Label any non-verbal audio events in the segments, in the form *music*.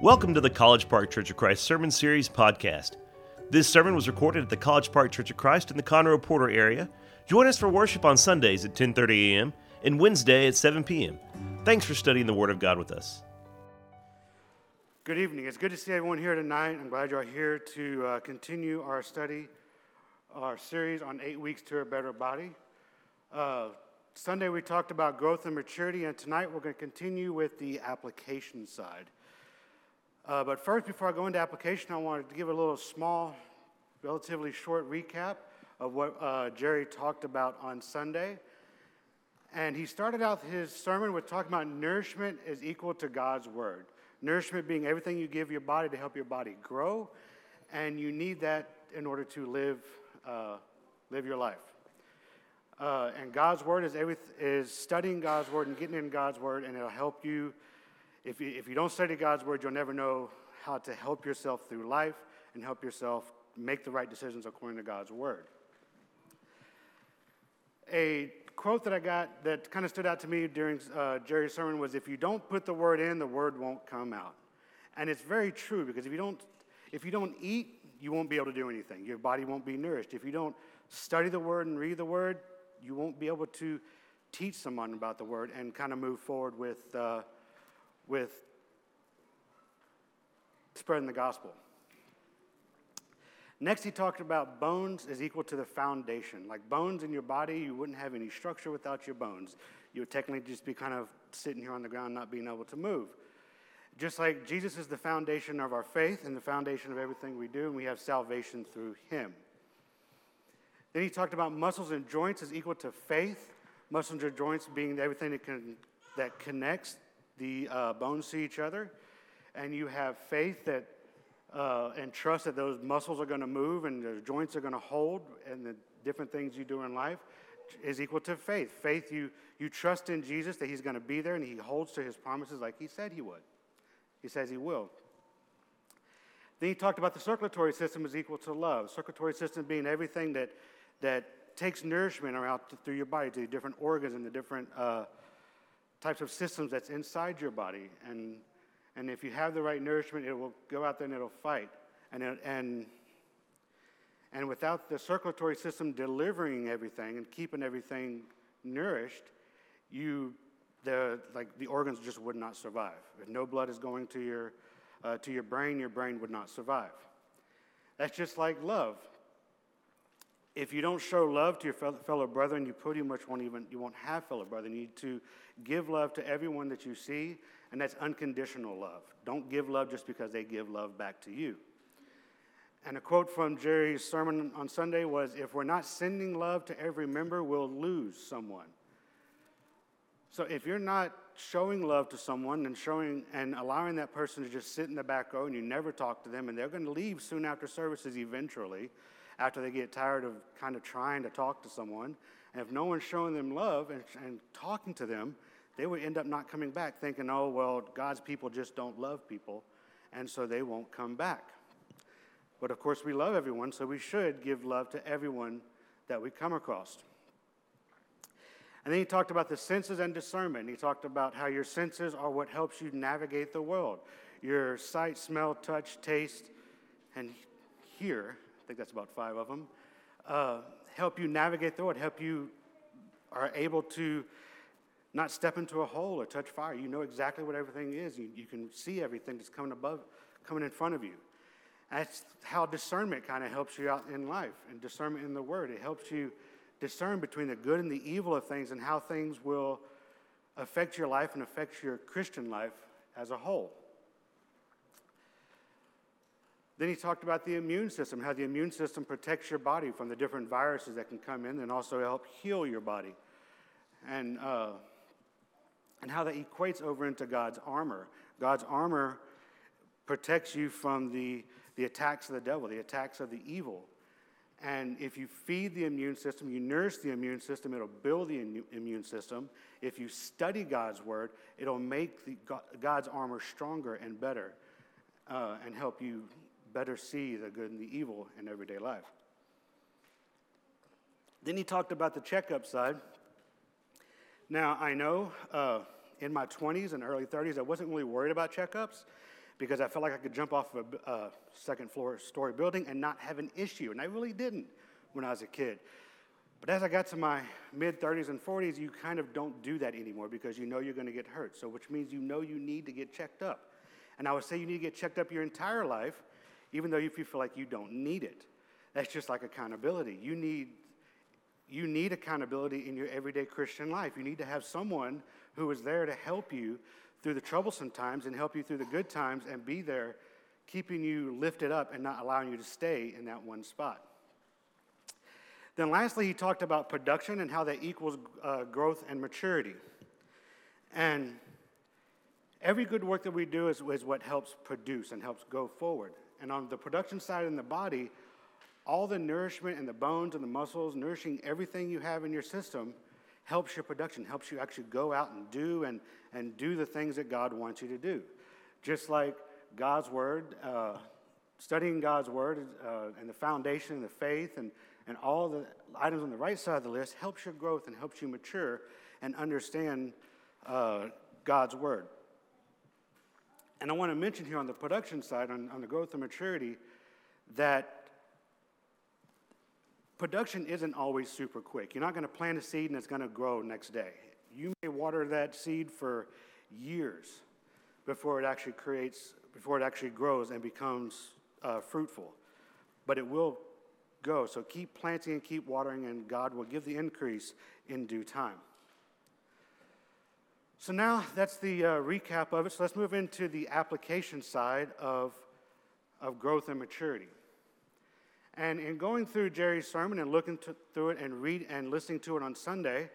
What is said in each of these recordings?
Welcome to the College Park Church of Christ Sermon Series podcast. This sermon was recorded at the College Park Church of Christ in the Conroe Porter area. Join us for worship on Sundays at 10:30 a.m. and Wednesday at 7 p.m. Thanks for studying the Word of God with us. Good evening. It's good to see everyone here tonight. I'm glad you're here to uh, continue our study, our series on eight weeks to a better body. Uh, Sunday we talked about growth and maturity, and tonight we're going to continue with the application side. Uh, but first, before I go into application, I wanted to give a little small, relatively short recap of what uh, Jerry talked about on Sunday. And he started out his sermon with talking about nourishment is equal to God's word. Nourishment being everything you give your body to help your body grow, and you need that in order to live, uh, live your life. Uh, and God's word is, every, is studying God's word and getting in God's word, and it'll help you if you, if you don't study God's word, you'll never know how to help yourself through life and help yourself make the right decisions according to God's word. A quote that I got that kind of stood out to me during uh, Jerry's sermon was if you don't put the word in, the word won't come out. And it's very true because if you don't, if you don't eat, you won't be able to do anything. Your body won't be nourished. If you don't study the word and read the word, you won't be able to teach someone about the word and kind of move forward with. Uh, with spreading the gospel. Next, he talked about bones is equal to the foundation. Like bones in your body, you wouldn't have any structure without your bones. You would technically just be kind of sitting here on the ground, not being able to move. Just like Jesus is the foundation of our faith and the foundation of everything we do, and we have salvation through him. Then he talked about muscles and joints is equal to faith. Muscles and joints being everything that, can, that connects the uh, bones to each other, and you have faith that uh, and trust that those muscles are going to move and the joints are going to hold, and the different things you do in life is equal to faith. Faith, you you trust in Jesus that He's going to be there and He holds to His promises like He said He would. He says He will. Then he talked about the circulatory system is equal to love. Circulatory system being everything that that takes nourishment around through your body to the different organs and the different uh, types of systems that's inside your body. And, and if you have the right nourishment, it will go out there and it'll fight. And, it, and, and without the circulatory system delivering everything and keeping everything nourished, you, the, like, the organs just would not survive. If no blood is going to your, uh, to your brain, your brain would not survive. That's just like love if you don't show love to your fellow brethren, you pretty much won't even you won't have fellow brethren. You need to give love to everyone that you see, and that's unconditional love. Don't give love just because they give love back to you. And a quote from Jerry's sermon on Sunday was If we're not sending love to every member, we'll lose someone. So if you're not showing love to someone and showing and allowing that person to just sit in the back row and you never talk to them and they're going to leave soon after services eventually after they get tired of kind of trying to talk to someone. And if no one's showing them love and, and talking to them, they would end up not coming back, thinking, oh, well, God's people just don't love people, and so they won't come back. But of course, we love everyone, so we should give love to everyone that we come across. And then he talked about the senses and discernment. He talked about how your senses are what helps you navigate the world. Your sight, smell, touch, taste, and hear think that's about five of them, uh, help you navigate through it, help you are able to not step into a hole or touch fire. You know exactly what everything is. You, you can see everything that's coming above, coming in front of you. That's how discernment kind of helps you out in life and discernment in the Word. It helps you discern between the good and the evil of things and how things will affect your life and affect your Christian life as a whole. Then he talked about the immune system, how the immune system protects your body from the different viruses that can come in and also help heal your body. And, uh, and how that equates over into God's armor. God's armor protects you from the, the attacks of the devil, the attacks of the evil. And if you feed the immune system, you nourish the immune system, it'll build the immune system. If you study God's word, it'll make the, God's armor stronger and better uh, and help you better see the good and the evil in everyday life. Then he talked about the checkup side. Now, I know uh, in my 20s and early 30s, I wasn't really worried about checkups because I felt like I could jump off of a uh, second floor story building and not have an issue. And I really didn't when I was a kid. But as I got to my mid 30s and 40s, you kind of don't do that anymore because you know you're going to get hurt. So, which means you know you need to get checked up. And I would say you need to get checked up your entire life, even though if you feel like you don't need it. That's just like accountability. You need, you need accountability in your everyday Christian life. You need to have someone who is there to help you through the troublesome times and help you through the good times and be there, keeping you lifted up and not allowing you to stay in that one spot. Then, lastly, he talked about production and how that equals uh, growth and maturity. And every good work that we do is, is what helps produce and helps go forward. And on the production side in the body, all the nourishment and the bones and the muscles, nourishing everything you have in your system, helps your production, helps you actually go out and do and, and do the things that God wants you to do. Just like God's Word, uh, studying God's Word uh, and the foundation and the faith and and all the items on the right side of the list helps your growth and helps you mature and understand uh, God's Word. And I want to mention here on the production side, on, on the growth and maturity, that production isn't always super quick. You're not going to plant a seed and it's going to grow next day. You may water that seed for years before it actually creates, before it actually grows and becomes uh, fruitful. But it will go. So keep planting and keep watering, and God will give the increase in due time. So now that's the uh, recap of it. So let's move into the application side of, of growth and maturity. And in going through Jerry's sermon and looking to, through it and read and listening to it on Sunday,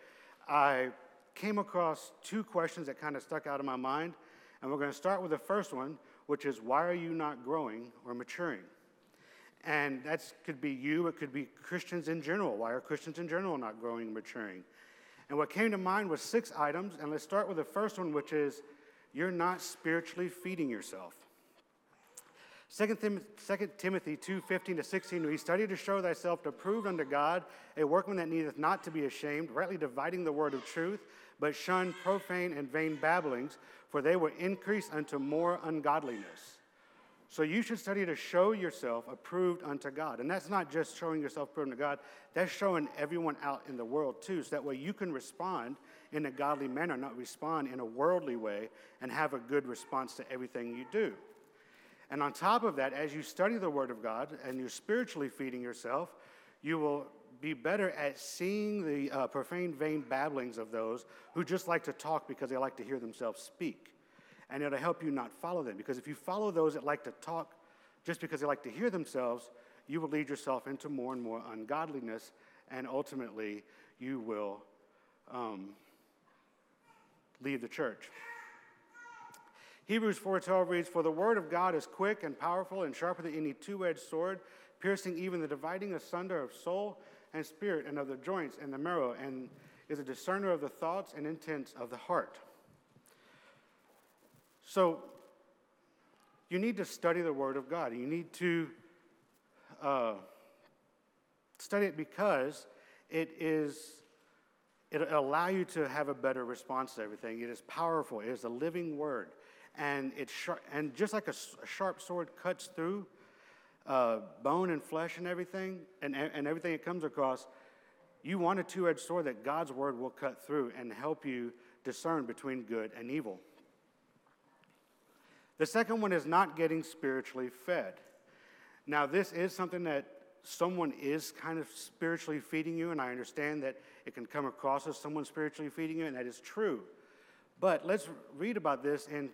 I came across two questions that kind of stuck out of my mind. And we're going to start with the first one, which is why are you not growing or maturing? And that could be you, it could be Christians in general. Why are Christians in general not growing and maturing? And what came to mind was six items. And let's start with the first one, which is you're not spiritually feeding yourself. 2 Timothy 2 15 to 16, we study to show thyself to approved unto God, a workman that needeth not to be ashamed, rightly dividing the word of truth, but shun profane and vain babblings, for they will increase unto more ungodliness. So you should study to show yourself approved unto God. And that's not just showing yourself approved unto God, that's showing everyone out in the world too. So that way you can respond in a godly manner, not respond in a worldly way, and have a good response to everything you do. And on top of that, as you study the Word of God and you're spiritually feeding yourself, you will be better at seeing the uh, profane, vain babblings of those who just like to talk because they like to hear themselves speak and it'll help you not follow them. Because if you follow those that like to talk just because they like to hear themselves, you will lead yourself into more and more ungodliness, and ultimately you will um, leave the church. Hebrews 4:12 reads, "For the word of God is quick and powerful and sharper than any two-edged sword, piercing even the dividing asunder of soul and spirit and of the joints and the marrow, and is a discerner of the thoughts and intents of the heart." So you need to study the Word of God. You need to uh, study it because it is it'll allow you to have a better response to everything. It is powerful. It is a living Word, and it's sharp, and just like a, a sharp sword cuts through uh, bone and flesh and everything, and, and everything it comes across. You want a two edged sword that God's word will cut through and help you discern between good and evil. The second one is not getting spiritually fed. Now, this is something that someone is kind of spiritually feeding you, and I understand that it can come across as someone spiritually feeding you, and that is true. But let's read about this in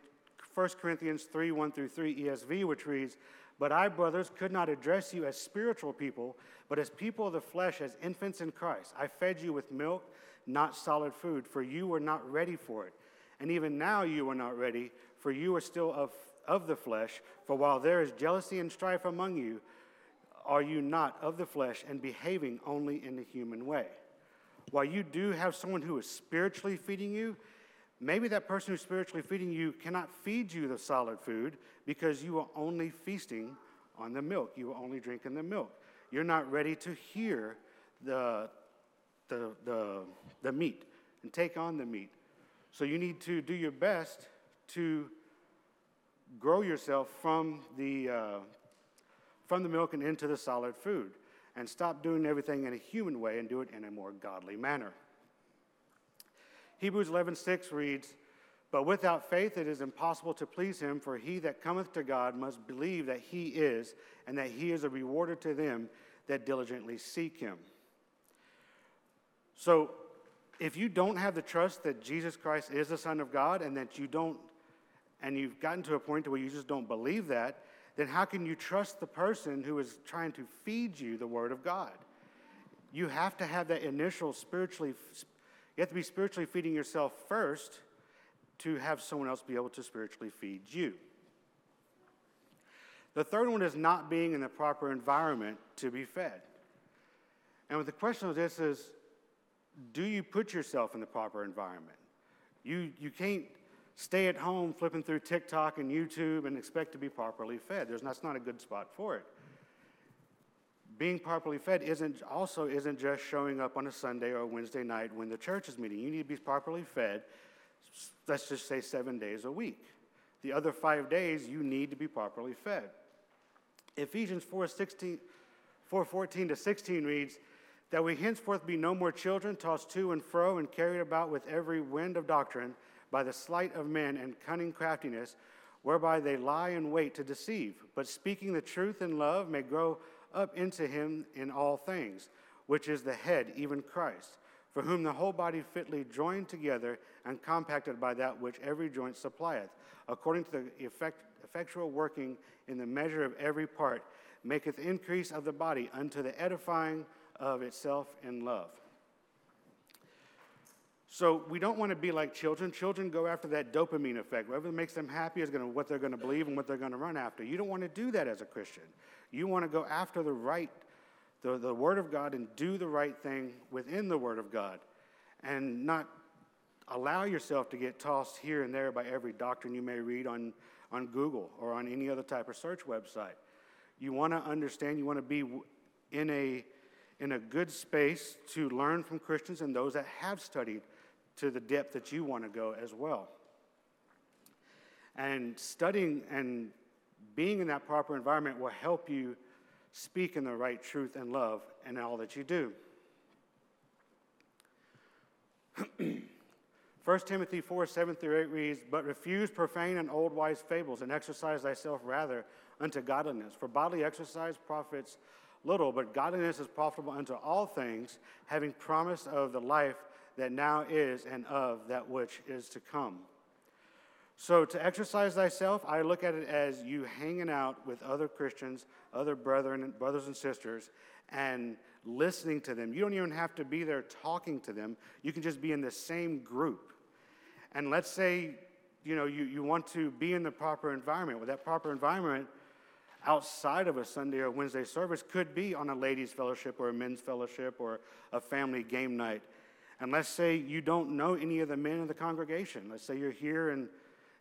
1 Corinthians 3 1 through 3 ESV, which reads, But I, brothers, could not address you as spiritual people, but as people of the flesh, as infants in Christ. I fed you with milk, not solid food, for you were not ready for it. And even now you are not ready, for you are still of, of the flesh. For while there is jealousy and strife among you, are you not of the flesh and behaving only in the human way? While you do have someone who is spiritually feeding you, maybe that person who's spiritually feeding you cannot feed you the solid food because you are only feasting on the milk. You are only drinking the milk. You're not ready to hear the, the, the, the meat and take on the meat. So you need to do your best to grow yourself from the, uh, from the milk and into the solid food. And stop doing everything in a human way and do it in a more godly manner. Hebrews 11:6 reads, "But without faith it is impossible to please him, for he that cometh to God must believe that he is, and that he is a rewarder to them that diligently seek him." So, if you don't have the trust that Jesus Christ is the Son of God and that you don't, and you've gotten to a point where you just don't believe that, then how can you trust the person who is trying to feed you the Word of God? You have to have that initial spiritually, you have to be spiritually feeding yourself first to have someone else be able to spiritually feed you. The third one is not being in the proper environment to be fed. And the question of this is do you put yourself in the proper environment? You, you can't stay at home flipping through TikTok and YouTube and expect to be properly fed. There's, that's not a good spot for it. Being properly fed isn't, also isn't just showing up on a Sunday or a Wednesday night when the church is meeting. You need to be properly fed, let's just say seven days a week. The other five days, you need to be properly fed. Ephesians 4, 16, 4 14 to 16 reads, that we henceforth be no more children tossed to and fro and carried about with every wind of doctrine by the sleight of men and cunning craftiness, whereby they lie in wait to deceive, but speaking the truth in love may grow up into him in all things, which is the head, even Christ, for whom the whole body fitly joined together and compacted by that which every joint supplieth, according to the effect, effectual working in the measure of every part, maketh increase of the body unto the edifying of itself in love. So we don't want to be like children. Children go after that dopamine effect. Whatever makes them happy is going to what they're going to believe and what they're going to run after. You don't want to do that as a Christian. You want to go after the right, the, the Word of God and do the right thing within the Word of God and not allow yourself to get tossed here and there by every doctrine you may read on, on Google or on any other type of search website. You want to understand, you want to be in a in a good space to learn from Christians and those that have studied to the depth that you want to go as well. And studying and being in that proper environment will help you speak in the right truth and love in all that you do. *clears throat* 1 Timothy 4 7 through 8 reads, But refuse profane and old wise fables, and exercise thyself rather unto godliness. For bodily exercise profits little, but godliness is profitable unto all things, having promise of the life that now is and of that which is to come. So, to exercise thyself, I look at it as you hanging out with other Christians, other brethren, brothers and sisters, and listening to them. You don't even have to be there talking to them. You can just be in the same group. And let's say, you know, you, you want to be in the proper environment. With that proper environment, outside of a Sunday or Wednesday service could be on a ladies' fellowship or a men's fellowship or a family game night. And let's say you don't know any of the men in the congregation. Let's say you're here and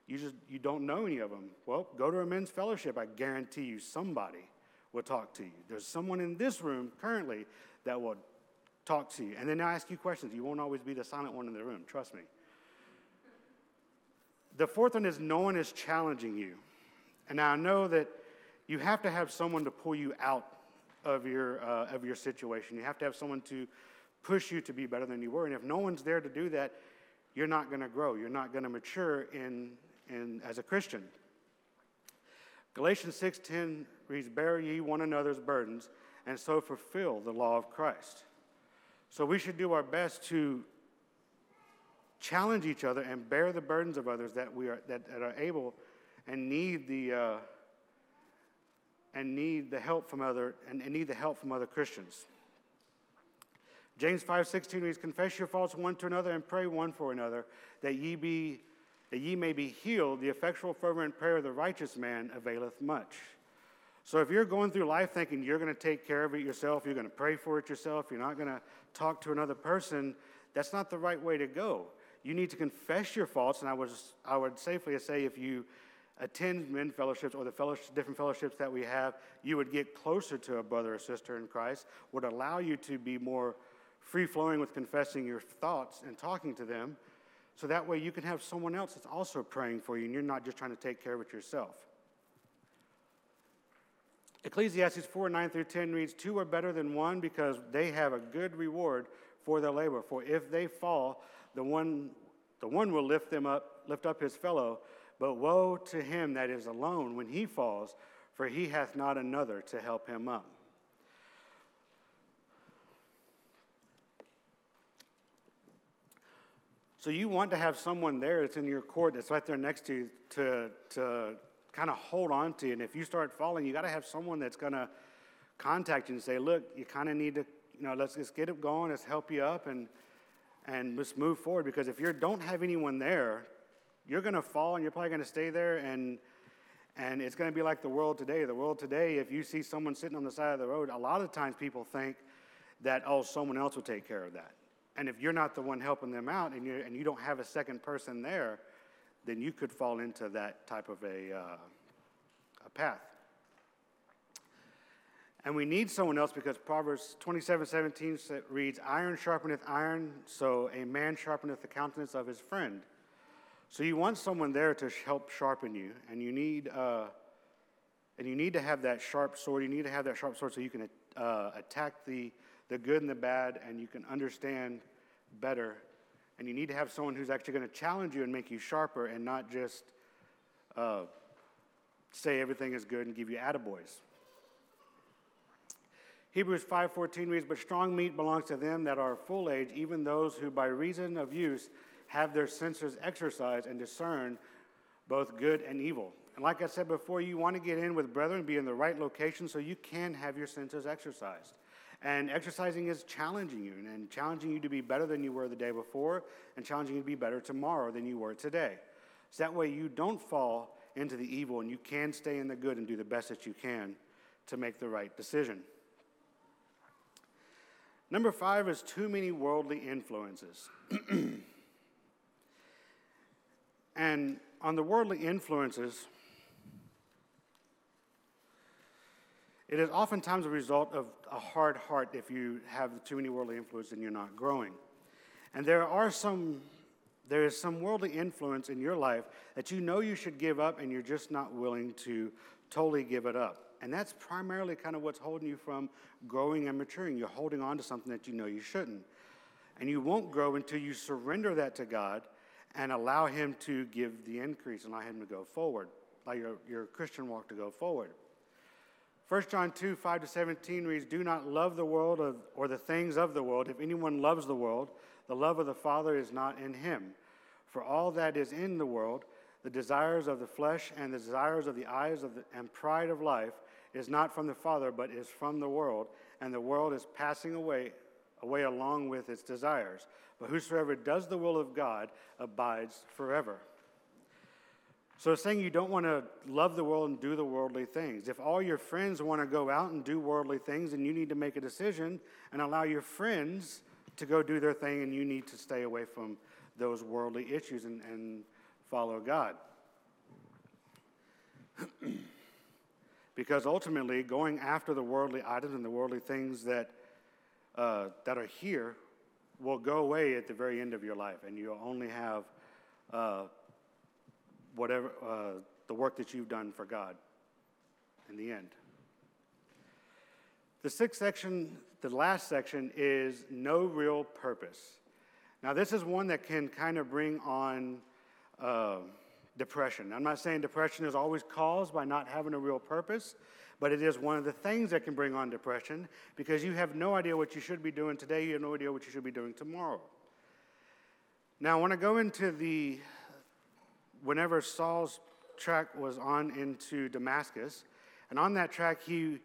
you just you don't know any of them. Well, go to a men's fellowship. I guarantee you somebody will talk to you. There's someone in this room currently that will talk to you. And then I ask you questions. You won't always be the silent one in the room, trust me. The fourth one is no one is challenging you. And I know that you have to have someone to pull you out of your, uh, of your situation. You have to have someone to push you to be better than you were. And if no one's there to do that, you're not going to grow. You're not going to mature in, in, as a Christian. Galatians 6.10 reads, Bear ye one another's burdens, and so fulfill the law of Christ. So we should do our best to challenge each other and bear the burdens of others that, we are, that, that are able and need the... Uh, and need the help from other and, and need the help from other Christians. James 5:16 reads, Confess your faults one to another and pray one for another, that ye be that ye may be healed. The effectual fervent prayer of the righteous man availeth much. So if you're going through life thinking you're going to take care of it yourself, you're going to pray for it yourself, you're not going to talk to another person, that's not the right way to go. You need to confess your faults, and I, was, I would safely say if you attend men fellowships or the different fellowships that we have, you would get closer to a brother or sister in Christ, would allow you to be more free flowing with confessing your thoughts and talking to them So that way you can have someone else that's also praying for you and you're not just trying to take care of it yourself. Ecclesiastes 4 9 through 10 reads, Two are better than one because they have a good reward for their labor. For if they fall, the one, the one will lift them up, lift up his fellow. But woe to him that is alone when he falls, for he hath not another to help him up. So you want to have someone there that's in your court that's right there next to you to, to kind of hold on to. And if you start falling, you got to have someone that's going to contact you and say, look, you kind of need to, you know, let's just get it going, let's help you up and, and let's move forward. Because if you don't have anyone there, you're going to fall and you're probably going to stay there and, and it's going to be like the world today. The world today, if you see someone sitting on the side of the road, a lot of times people think that, oh, someone else will take care of that. And if you're not the one helping them out and, you and you don't have a second person there, then you could fall into that type of a, uh, a path. And we need someone else because Proverbs 27 17 reads, Iron sharpeneth iron, so a man sharpeneth the countenance of his friend. So you want someone there to help sharpen you, and you need, uh, and you need to have that sharp sword. You need to have that sharp sword so you can uh, attack the, the good and the bad, and you can understand better. And you need to have someone who's actually going to challenge you and make you sharper and not just uh, say everything is good and give you attaboys. Hebrews 5:14 reads, "But strong meat belongs to them that are full age, even those who by reason of use have their senses exercised and discern both good and evil." And like I said before, you want to get in with brethren, be in the right location so you can have your senses exercised. And exercising is challenging you and challenging you to be better than you were the day before and challenging you to be better tomorrow than you were today. So that way you don't fall into the evil and you can stay in the good and do the best that you can to make the right decision. Number five is too many worldly influences. *clears throat* and on the worldly influences, It is oftentimes a result of a hard heart if you have too many worldly influence and you're not growing. And there are some there is some worldly influence in your life that you know you should give up and you're just not willing to totally give it up. And that's primarily kind of what's holding you from growing and maturing. You're holding on to something that you know you shouldn't. And you won't grow until you surrender that to God and allow Him to give the increase and allow Him to go forward, allow your, your Christian walk to go forward. 1 John 2 5 to 17 reads, Do not love the world or the things of the world. If anyone loves the world, the love of the Father is not in him. For all that is in the world, the desires of the flesh and the desires of the eyes of the, and pride of life, is not from the Father, but is from the world. And the world is passing away, away along with its desires. But whosoever does the will of God abides forever. So it's saying you don't want to love the world and do the worldly things. If all your friends want to go out and do worldly things, then you need to make a decision and allow your friends to go do their thing, and you need to stay away from those worldly issues and, and follow God. *clears throat* because ultimately, going after the worldly items and the worldly things that, uh, that are here will go away at the very end of your life, and you'll only have uh, whatever uh, the work that you've done for God in the end. The sixth section, the last section, is no real purpose. Now, this is one that can kind of bring on uh, depression. I'm not saying depression is always caused by not having a real purpose, but it is one of the things that can bring on depression because you have no idea what you should be doing today, you have no idea what you should be doing tomorrow. Now, I want to go into the whenever Saul's track was on into Damascus, and on that track, he,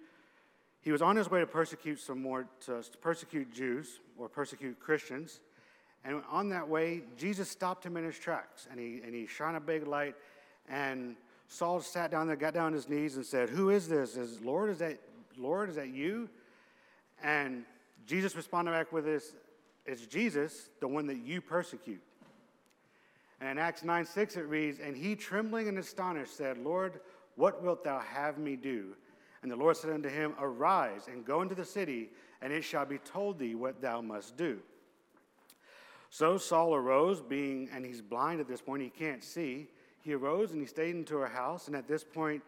he was on his way to persecute some more, to, to persecute Jews or persecute Christians. And on that way, Jesus stopped him in his tracks, and he, and he shone a big light. And Saul sat down there, got down on his knees, and said, Who is this? Is Lord, is that Lord, is that you? And Jesus responded back with this, It's Jesus, the one that you persecute. And in Acts 9 6, it reads, And he, trembling and astonished, said, Lord, what wilt thou have me do? And the Lord said unto him, Arise and go into the city, and it shall be told thee what thou must do. So Saul arose, being, and he's blind at this point, he can't see. He arose and he stayed into a house, and at this point,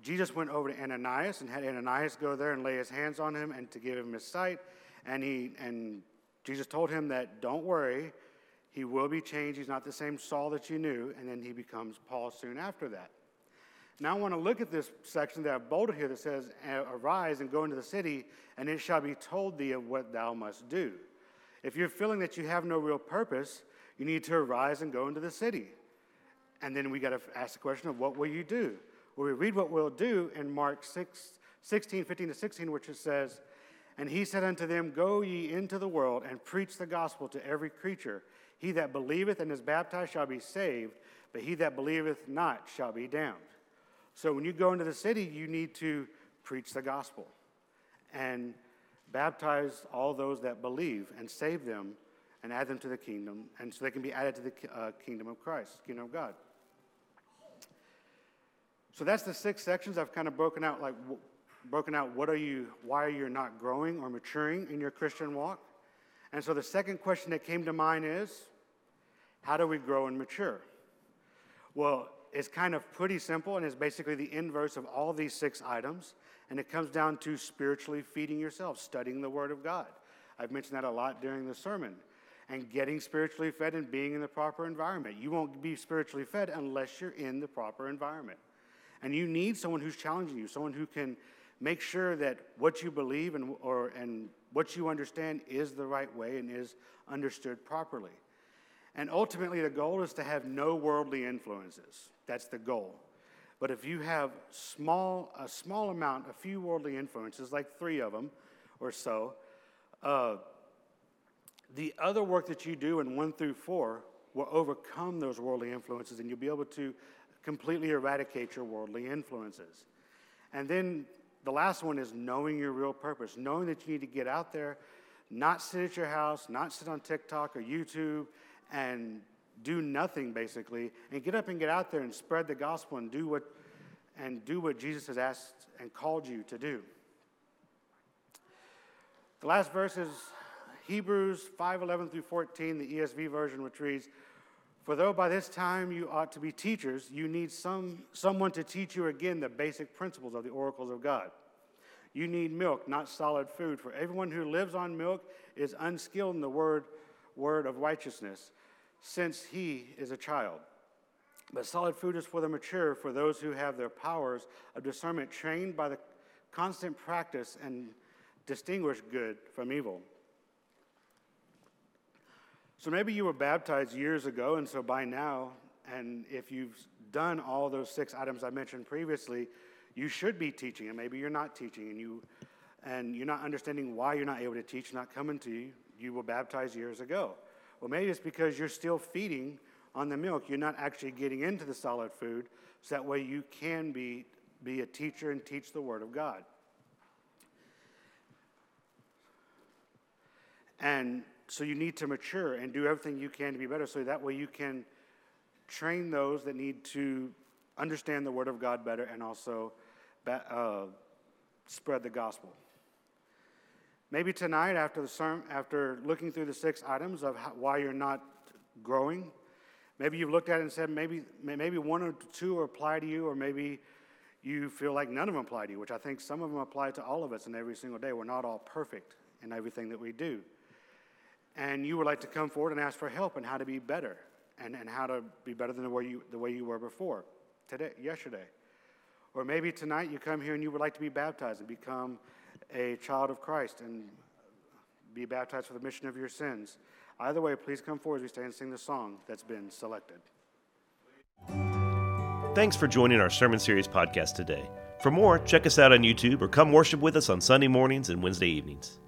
Jesus went over to Ananias and had Ananias go there and lay his hands on him and to give him his sight. And he and Jesus told him that don't worry, he will be changed. He's not the same Saul that you knew. And then he becomes Paul soon after that. Now I want to look at this section that I've bolded here that says, Arise and go into the city, and it shall be told thee of what thou must do. If you're feeling that you have no real purpose, you need to arise and go into the city. And then we got to ask the question of what will you do? Well, we read what we'll do in Mark 6, 16, 15 to 16, which it says, And he said unto them, Go ye into the world and preach the gospel to every creature. He that believeth and is baptized shall be saved, but he that believeth not shall be damned. So when you go into the city, you need to preach the gospel and baptize all those that believe and save them and add them to the kingdom, and so they can be added to the uh, kingdom of Christ, kingdom of God. So that's the six sections I've kind of broken out, like broken out. What are you? Why are you not growing or maturing in your Christian walk? And so the second question that came to mind is, how do we grow and mature? Well, it's kind of pretty simple, and it's basically the inverse of all these six items. And it comes down to spiritually feeding yourself, studying the Word of God. I've mentioned that a lot during the sermon. And getting spiritually fed and being in the proper environment. You won't be spiritually fed unless you're in the proper environment. And you need someone who's challenging you, someone who can make sure that what you believe and, or, and what you understand is the right way and is understood properly. And ultimately, the goal is to have no worldly influences. That's the goal. But if you have small, a small amount, a few worldly influences, like three of them or so, uh, the other work that you do in one through four will overcome those worldly influences and you'll be able to completely eradicate your worldly influences. And then the last one is knowing your real purpose, knowing that you need to get out there, not sit at your house, not sit on TikTok or YouTube and do nothing basically and get up and get out there and spread the gospel and do what and do what Jesus has asked and called you to do. The last verse is Hebrews 5:11 through 14, the ESV version which reads, "For though by this time you ought to be teachers, you need some someone to teach you again the basic principles of the oracles of God. You need milk, not solid food, for everyone who lives on milk is unskilled in the word word of righteousness." since he is a child. But solid food is for the mature, for those who have their powers of discernment trained by the constant practice and distinguish good from evil. So maybe you were baptized years ago, and so by now, and if you've done all those six items I mentioned previously, you should be teaching, and maybe you're not teaching, and you and you're not understanding why you're not able to teach, not coming to you. You were baptized years ago. Well, maybe it's because you're still feeding on the milk. You're not actually getting into the solid food, so that way you can be, be a teacher and teach the Word of God. And so you need to mature and do everything you can to be better, so that way you can train those that need to understand the Word of God better and also uh, spread the gospel. Maybe tonight, after, the sermon, after looking through the six items of how, why you're not growing, maybe you've looked at it and said maybe, maybe one or two apply to you, or maybe you feel like none of them apply to you, which I think some of them apply to all of us in every single day. We're not all perfect in everything that we do. And you would like to come forward and ask for help and how to be better and, and how to be better than the way, you, the way you were before, today, yesterday. Or maybe tonight you come here and you would like to be baptized and become a child of Christ and be baptized for the mission of your sins. Either way, please come forward as we stand and sing the song that's been selected. Thanks for joining our Sermon Series podcast today. For more, check us out on YouTube or come worship with us on Sunday mornings and Wednesday evenings.